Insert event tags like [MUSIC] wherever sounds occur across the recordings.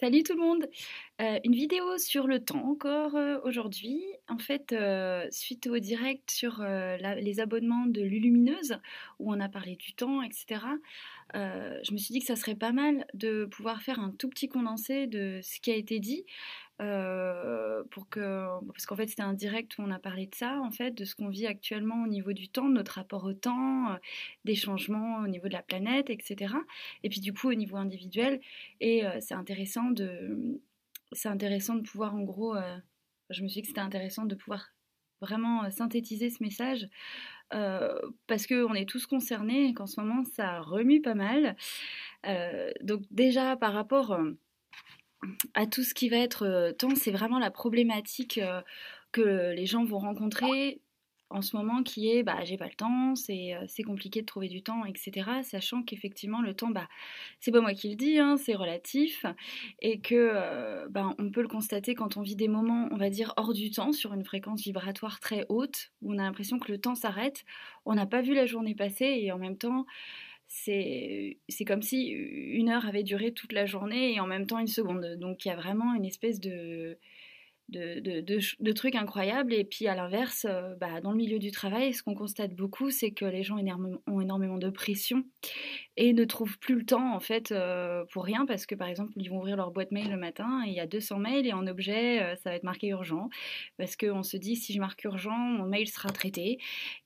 Salut tout le monde Euh, Une vidéo sur le temps encore euh, aujourd'hui. En fait, euh, suite au direct sur les abonnements de Lulumineuse, où on a parlé du temps, etc., je me suis dit que ça serait pas mal de pouvoir faire un tout petit condensé de ce qui a été dit, euh, pour que, parce qu'en fait c'était un direct où on a parlé de ça, en fait, de ce qu'on vit actuellement au niveau du temps, de notre rapport au temps, euh, des changements au niveau de la planète, etc. Et puis du coup au niveau individuel. Et euh, c'est intéressant de, c'est intéressant de pouvoir, en gros, je me suis dit que c'était intéressant de pouvoir vraiment synthétiser ce message euh, parce qu'on est tous concernés et qu'en ce moment ça remue pas mal. Donc déjà par rapport à tout ce qui va être euh, temps, c'est vraiment la problématique euh, que les gens vont rencontrer en ce moment qui est bah j'ai pas le temps, c'est euh, compliqué de trouver du temps, etc. Sachant qu'effectivement le temps, bah c'est pas moi qui le dis, hein, c'est relatif et que bah, on peut le constater quand on vit des moments, on va dire hors du temps, sur une fréquence vibratoire très haute, où on a l'impression que le temps s'arrête, on n'a pas vu la journée passer et en même temps c'est comme si une heure avait duré toute la journée et en même temps une seconde. Donc il y a vraiment une espèce de de, trucs incroyables. Et puis à l'inverse, euh, bah, dans le milieu du travail, ce qu'on constate beaucoup, c'est que les gens ont énormément de pression et ne trouvent plus le temps en fait euh, pour rien. Parce que par exemple ils vont ouvrir leur boîte mail le matin et il y a 200 mails et en objet euh, ça va être marqué urgent. Parce qu'on se dit si je marque urgent mon mail sera traité.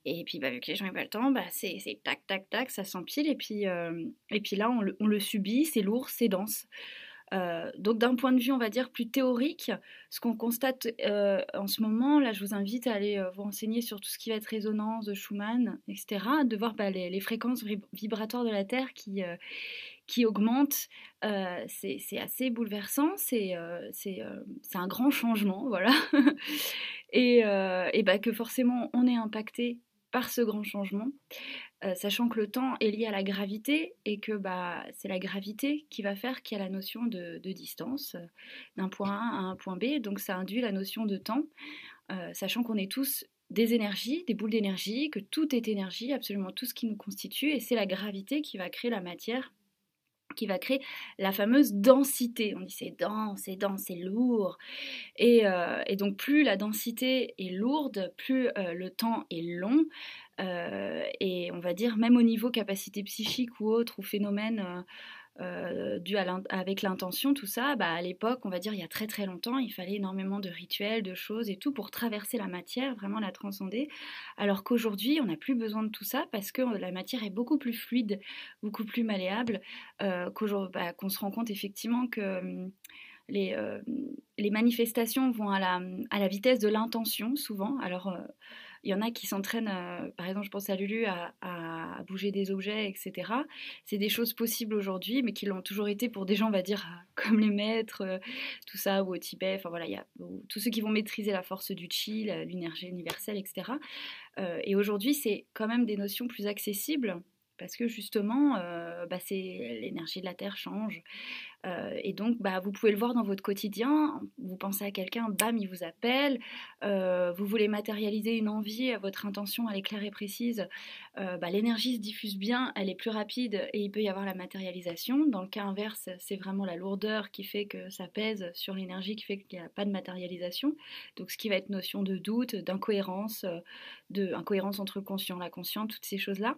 Et puis bah, vu que les gens n'ont pas le temps bah, c'est tac tac tac ça s'empile. Et puis, et puis là on le subit c'est lourd c'est dense euh, donc d'un point de vue, on va dire, plus théorique, ce qu'on constate euh, en ce moment, là je vous invite à aller euh, vous renseigner sur tout ce qui va être résonance de Schumann, etc., de voir bah, les, fréquences vib- vibratoires de la Terre qui, qui augmentent. C'est assez bouleversant, c'est un grand changement, [LAUGHS] voilà. et et bah, que forcément on est impacté par ce grand changement. Euh, sachant que le temps est lié à la gravité et que bah, c'est la gravité qui va faire qu'il y a la notion de, distance euh, d'un point A à un point B, donc ça induit la notion de temps, euh, sachant qu'on est tous des énergies, des boules d'énergie, que tout est énergie, absolument tout ce qui nous constitue, et c'est la gravité qui va créer la matière qui va créer la fameuse densité. On dit c'est dense, c'est dense, c'est lourd. Et, et donc plus la densité est lourde, plus le temps est long. Et on va dire même au niveau capacité psychique ou autre, ou phénomène euh, euh, dû à avec l'intention, tout ça, bah, à l'époque, on va dire il y a très très longtemps, il fallait énormément de rituels, de choses et tout pour traverser la matière, vraiment la transcender. Alors qu'aujourd'hui, on n'a plus besoin de tout ça parce que la matière est beaucoup plus fluide, beaucoup plus malléable, euh, bah, qu'on se rend compte effectivement que les, les manifestations vont à la, à la vitesse de l'intention souvent. Alors, il y en a qui s'entraînent, euh, par exemple, je pense à Lulu, à, bouger des objets, etc. C'est des choses possibles aujourd'hui, mais qui l'ont toujours été pour des gens, on va dire, [LAUGHS] comme les maîtres, euh, tout ça, ou au Tibet, enfin voilà, il y a ou tous ceux qui vont maîtriser la force du chi, l'énergie universelle, etc. Euh, et aujourd'hui, c'est quand même des notions plus accessibles. Parce que justement, euh, bah, l'énergie de la Terre change. Euh, et donc, bah, vous pouvez le voir dans votre quotidien. Vous pensez à quelqu'un, bam, il vous appelle. Euh, vous voulez matérialiser une envie, votre intention, elle est claire et précise. Euh, bah, L'énergie se diffuse bien, elle est plus rapide et il peut y avoir la matérialisation. Dans le cas inverse, c'est vraiment la lourdeur qui fait que ça pèse sur l'énergie, qui fait qu'il n'y a pas de matérialisation. Donc, ce qui va être notion de doute, d'incohérence, de incohérence entre le conscient, la conscience, toutes ces choses-là.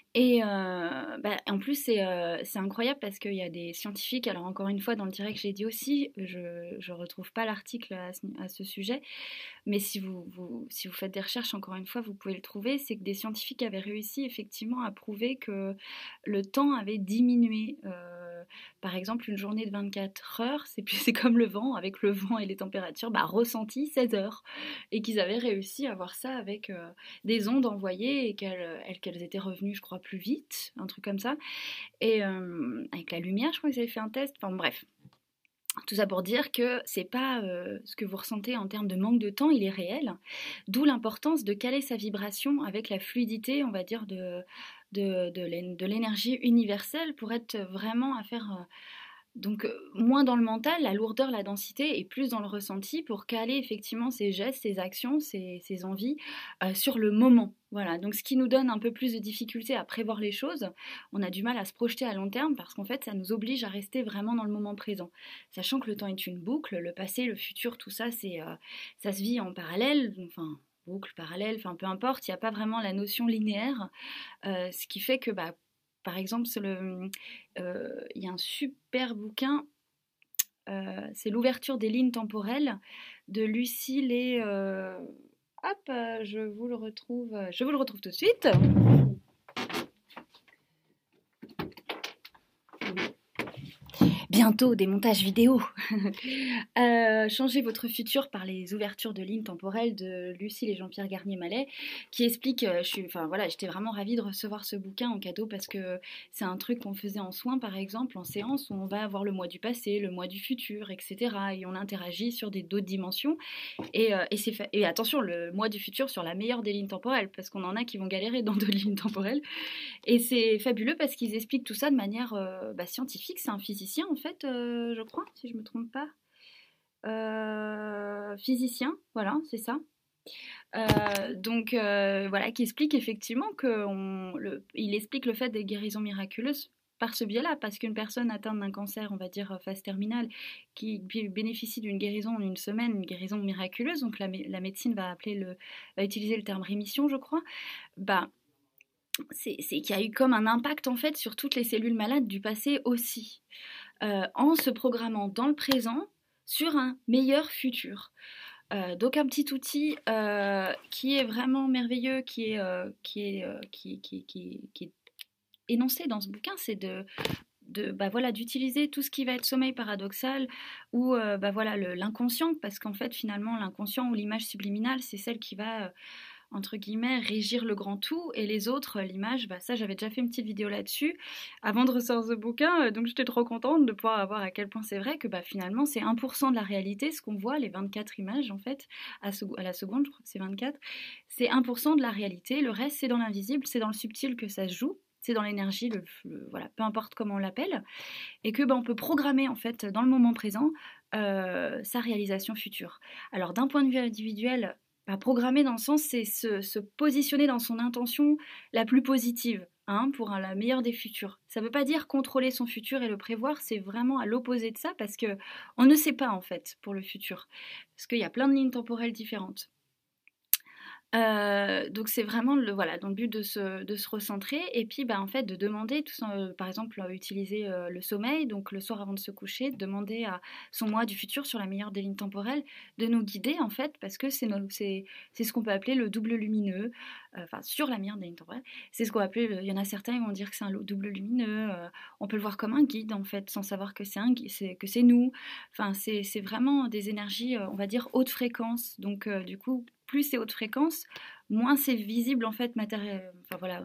Et euh, bah, en plus, c'est euh, c'est incroyable parce qu'il y a des scientifiques, alors encore une fois, dans le direct, j'ai dit aussi, je ne retrouve pas l'article à, à ce sujet, mais si vous, vous- si vous faites des recherches, encore une fois, vous pouvez le trouver, c'est que des scientifiques avaient réussi effectivement à prouver que le temps avait diminué. Euh, par exemple, une journée de 24 heures, [LAUGHS] c'est comme le vent, avec le vent et les températures, bah, ressenti 16 heures. Et qu'ils avaient réussi à voir ça avec des ondes envoyées et qu'elles elles- qu'elles étaient revenues, je crois, plus vite, un truc comme ça. Et euh, avec la lumière, je crois qu'ils avaient fait un test. Enfin bref, tout ça pour dire que c'est pas euh, ce que vous ressentez en termes de manque de temps, il est réel. D'où l'importance de caler sa vibration avec la fluidité, on va dire, de, de, de l'é- de l'énergie universelle pour être vraiment à faire. Euh, donc moins dans le mental, la lourdeur, la densité, et plus dans le ressenti pour caler effectivement ses gestes, ses actions, ses, envies sur le moment. Voilà, donc ce qui nous donne un peu plus de difficulté à prévoir les choses, on a du mal à se projeter à long terme parce qu'en fait ça nous oblige à rester vraiment dans le moment présent. Sachant que le temps est une boucle, le passé, le futur, tout ça, c'est, ça se vit en parallèle, enfin boucle, parallèle, enfin peu importe, il n'y a pas vraiment la notion linéaire, ce qui fait que bah, par exemple, euh, il y a un super bouquin, euh, c'est l'ouverture des lignes temporelles de Lucille et... Euh, hop, je vous le retrouve, je vous le retrouve tout de suite. Bientôt des montages vidéo. [LAUGHS] euh, changez votre futur par les ouvertures de lignes temporelles de Lucille et Jean-Pierre Garnier-Mallet, qui explique, euh, je suis, enfin voilà, j'étais vraiment ravie de recevoir ce bouquin en cadeau parce que c'est un truc qu'on faisait en soins, par exemple, en séance, où on va avoir le mois du passé, le mois du futur, etc. Et on interagit sur des d'autres dimensions. Et, euh, et, et attention, le mois du futur sur la meilleure des lignes temporelles, parce qu'on en a qui vont galérer dans d'autres [LAUGHS] lignes temporelles. Et c'est fabuleux parce qu'ils expliquent tout ça de manière euh, bah, scientifique. C'est un physicien en euh, je crois, si je me trompe pas. Euh, physicien, voilà, c'est ça. donc voilà, qui explique effectivement que il explique le fait des guérisons miraculeuses par ce biais-là, parce qu'une personne atteinte d'un cancer, on va dire phase terminale, qui bénéficie d'une guérison en une semaine, une guérison miraculeuse, donc la, médecine va appeler le, va utiliser le terme rémission, je crois, bah c'est qu'il y a eu comme un impact en fait sur toutes les cellules malades du passé aussi, euh, en se programmant dans le présent sur un meilleur futur. Euh, donc un petit outil euh, qui est vraiment merveilleux, qui est, qui est, qui, qui, qui, est énoncé dans ce bouquin, c'est de, de bah voilà d'utiliser tout ce qui va être sommeil paradoxal ou bah voilà l'inconscient parce qu'en fait finalement l'inconscient ou l'image subliminale c'est celle qui va entre guillemets, régir le grand tout, et les autres, l'image, bah ça j'avais déjà fait une petite vidéo là-dessus, avant de ressortir ce bouquin, euh, donc j'étais trop contente de pouvoir avoir à quel point c'est vrai que bah, finalement c'est 1% de la réalité, ce qu'on voit, les 24 images en fait, à, à la seconde, je crois que c'est 24, c'est 1% de la réalité, le reste c'est dans l'invisible, c'est dans le subtil que ça se joue, c'est dans l'énergie, le, voilà, peu importe comment on l'appelle, et que bah, on peut programmer en fait dans le moment présent euh, sa réalisation future. Alors d'un point de vue individuel, programmer dans le sens, c'est se, positionner dans son intention la plus positive. Hein, pour la meilleure des futurs. Ça ne veut pas dire contrôler son futur et le prévoir, c'est vraiment à l'opposé de ça parce que on ne sait pas en fait pour le futur, parce qu'il y a plein de lignes temporelles différentes. Euh, donc c'est vraiment le voilà dans le but de se, de se recentrer et puis bah, en fait de demander tout euh, par exemple utiliser euh, le sommeil donc le soir avant de se coucher de demander à son moi du futur sur la meilleure des lignes temporelles de nous guider en fait parce que c'est c'est ce qu'on peut appeler le double lumineux enfin sur la meilleure des lignes temporelles. C'est ce qu'on va appeler il y en a certains ils vont dire que c'est un double lumineux on peut le voir comme un guide en fait sans savoir que c'est que c'est nous. Enfin c'est vraiment des énergies on va dire haute fréquence. Donc du coup plus c'est haute fréquence, moins c'est visible en fait matériel. Enfin voilà,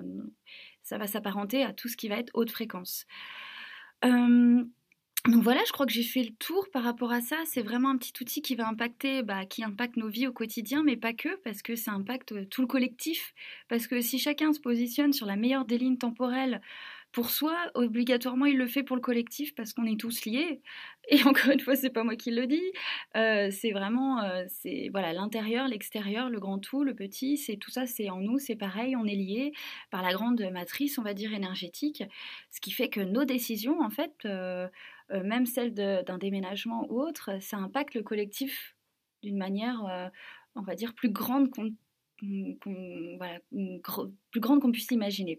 ça va s'apparenter à tout ce qui va être haute fréquence. Euh, donc voilà, je crois que j'ai fait le tour par rapport à ça. C'est vraiment un petit outil qui va impacter, bah, qui impacte nos vies au quotidien, mais pas que, parce que ça impacte tout le collectif. Parce que si chacun se positionne sur la meilleure des lignes temporelles pour soi, obligatoirement, il le fait pour le collectif parce qu'on est tous liés. [LAUGHS] Et encore une fois, c'est pas moi qui le dis. Euh, c'est vraiment, euh, c'est voilà, l'intérieur, l'extérieur, le grand tout, le petit, c'est tout ça, c'est en nous, c'est pareil, on est liés par la grande matrice, on va dire énergétique, ce qui fait que nos décisions, en fait, euh, même celles d'un déménagement ou autre, ça impacte le collectif d'une manière, on va dire, plus grande qu'on plus grande qu'on puisse l'imaginer.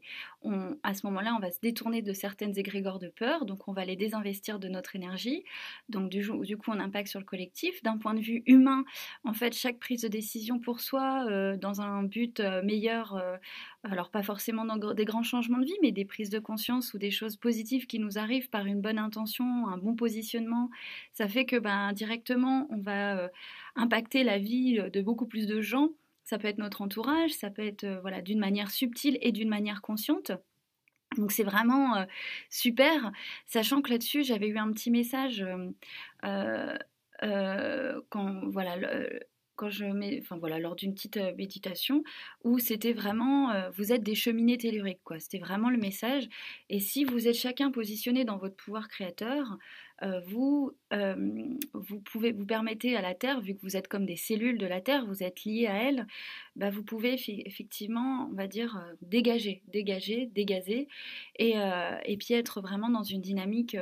à ce moment-là, on va se détourner de certaines égrégores de peur, donc on va les désinvestir de notre énergie. Donc du, du coup, on impacte sur le collectif. D'un point de vue humain, en fait, chaque prise de décision pour soi, euh, dans un but euh, meilleur, euh, alors pas forcément dans des grands changements de vie, mais des prises de conscience ou des choses positives qui nous arrivent par une bonne intention, un bon positionnement, ça fait que ben, directement, on va impacter la vie de beaucoup plus de gens ça peut être notre entourage, ça peut être euh, voilà d'une manière subtile et d'une manière consciente. Donc c'est vraiment euh, super, sachant que là-dessus j'avais eu un petit message euh, quand voilà lors d'une petite méditation où c'était vraiment, vous êtes des cheminées telluriques, quoi. C'était vraiment le message. Et si vous êtes chacun positionné dans votre pouvoir créateur, vous, vous pouvez, vous permettez à la Terre, vu que vous êtes comme des cellules de la Terre, vous êtes liés à elle, bah vous pouvez effectivement, on va dire, dégager, dégager, dégazer, et, puis être vraiment dans une dynamique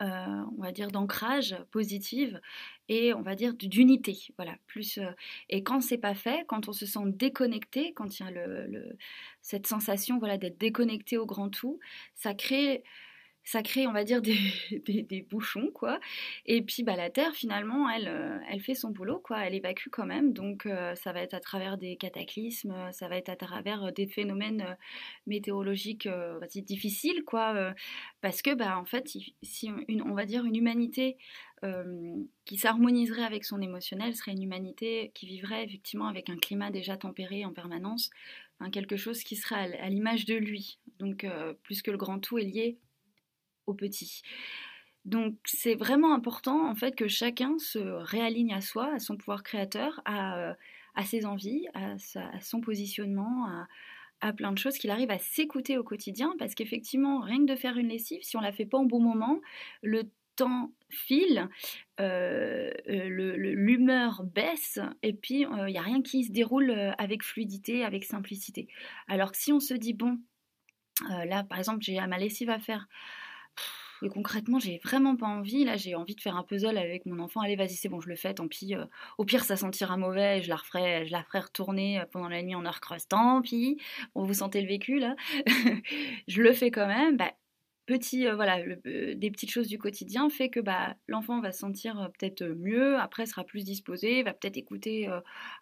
euh, on va dire d'ancrage positive et on va dire d'unité voilà plus euh, et quand c'est pas fait quand on se sent déconnecté quand il y a le, cette sensation voilà d'être déconnecté au grand tout ça crée ça crée, on va dire, [LAUGHS] des, bouchons, quoi. Et puis, bah, la Terre, finalement, elle, euh, elle fait son boulot, quoi. Elle évacue quand même. Donc, euh, ça va être à travers des cataclysmes, ça va être à travers des phénomènes météorologiques difficiles, quoi. parce que, bah, en fait, si on va dire une humanité qui s'harmoniserait avec son émotionnel serait une humanité qui vivrait effectivement avec un climat déjà tempéré en permanence, quelque chose qui serait à l'image de lui. Donc, plus que le grand tout est lié petit. Donc c'est vraiment important en fait que chacun se réaligne à soi, à son pouvoir créateur, à, euh, ses envies, à, son positionnement, à, plein de choses, qu'il arrive à s'écouter au quotidien, parce qu'effectivement, rien que de faire une lessive, si on la fait pas au bon moment, le temps file, euh, euh, l'humeur baisse, et puis il n'y a rien qui se déroule avec fluidité, avec simplicité. Alors que si on se dit, bon, là par exemple j'ai ma lessive à faire, et concrètement, j'ai vraiment pas envie. Là, j'ai envie de faire un puzzle avec mon enfant. Allez, vas-y, c'est bon, je le fais, tant pis. Euh. au pire, ça sentira mauvais. Je la referai, je la ferai retourner euh, pendant la nuit en heure creuse. Tant pis. Bon, vous sentez le vécu, là. [LAUGHS] je le fais quand même. Bah, euh, voilà, euh, des petites choses du quotidien fait que bah, l'enfant va se sentir euh, peut-être mieux, après sera plus disposé, va peut-être écouter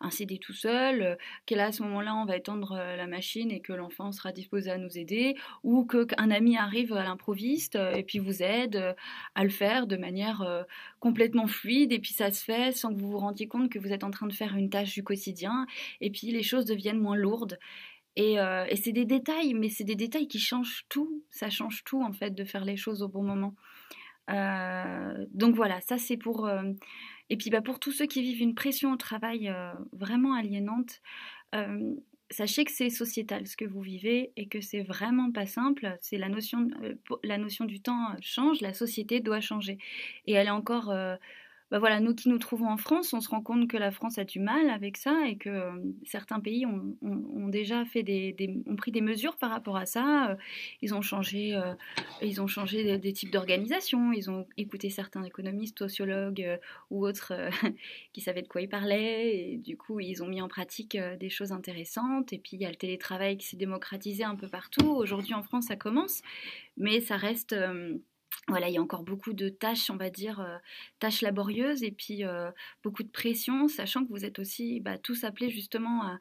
un CD tout seul, qu'à à ce moment-là on va étendre la machine et que l'enfant sera disposé à nous aider, ou qu'un ami arrive à l'improviste et puis vous aide à le faire de manière complètement fluide et puis ça se fait sans que vous vous rendiez compte que vous êtes en train de faire une tâche du quotidien et puis les choses deviennent moins lourdes. Euh, et, c'est des détails, mais c'est des détails qui changent tout. Ça change tout, en fait, de faire les choses au bon moment. Euh, donc voilà, ça c'est pour... Euh, et puis bah, pour tous ceux qui vivent une pression au travail vraiment aliénante, sachez que c'est sociétal ce que vous vivez et que c'est vraiment pas simple. C'est la notion, la notion du temps change, la société doit changer. Et elle est encore bah voilà, nous qui nous trouvons en France, on se rend compte que la France a du mal avec ça et que euh, certains pays ont, déjà fait des, ont pris des mesures par rapport à ça. Euh, ils ont changé, euh, ils ont changé des, types d'organisations. Ils ont écouté certains économistes, sociologues ou autres [LAUGHS] qui savaient de quoi ils parlaient. Et du coup, ils ont mis en pratique des choses intéressantes. Et puis il y a le télétravail qui s'est démocratisé un peu partout. Aujourd'hui en France, ça commence, mais ça reste voilà, il y a encore beaucoup de tâches, on va dire, euh, tâches laborieuses et puis euh, beaucoup de pression, sachant que vous êtes aussi bah, tous appelés justement à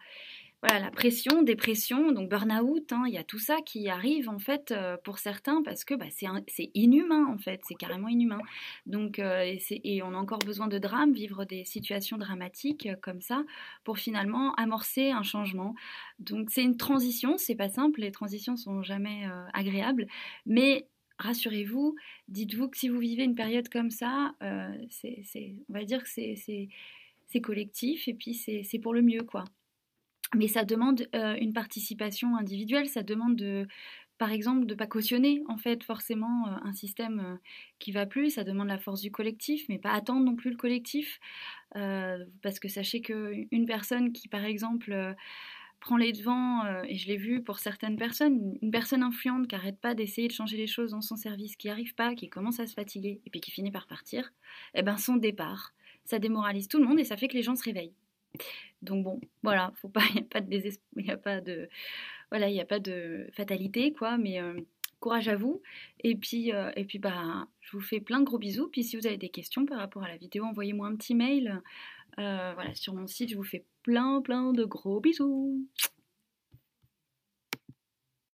voilà, la pression, dépression, donc burn-out, hein, il y a tout ça qui arrive en fait euh, pour certains parce que bah, c'est inhumain en fait, c'est carrément inhumain. Donc, et, on a encore besoin de drame, vivre des situations dramatiques comme ça pour finalement amorcer un changement. Donc c'est une transition, c'est pas simple, les transitions sont jamais agréables, mais rassurez-vous, dites-vous que si vous vivez une période comme ça, euh, c'est, on va dire que c'est, collectif et puis c'est, pour le mieux, quoi. Mais ça demande euh, une participation individuelle, ça demande de, par exemple, de ne pas cautionner en fait forcément euh, un système qui va plus, ça demande la force du collectif, mais pas attendre non plus le collectif, parce que sachez qu'une personne qui, par exemple, prend les devants, euh, et je l'ai vu pour certaines personnes, une personne influente qui n'arrête pas d'essayer de changer les choses dans son service, qui n'arrive pas, qui commence à se fatiguer, et puis qui finit par partir, eh ben son départ, ça démoralise tout le monde et ça fait que les gens se réveillent. Donc bon, voilà, faut pas, il n'y a pas de désespoir, a pas de, voilà, il a pas de fatalité quoi, mais euh, courage à vous. Et puis, euh, et puis bah, je vous fais plein de gros bisous. Puis si vous avez des questions par rapport à la vidéo, envoyez-moi un petit mail. Voilà, sur mon site, je vous fais plein plein de gros bisous.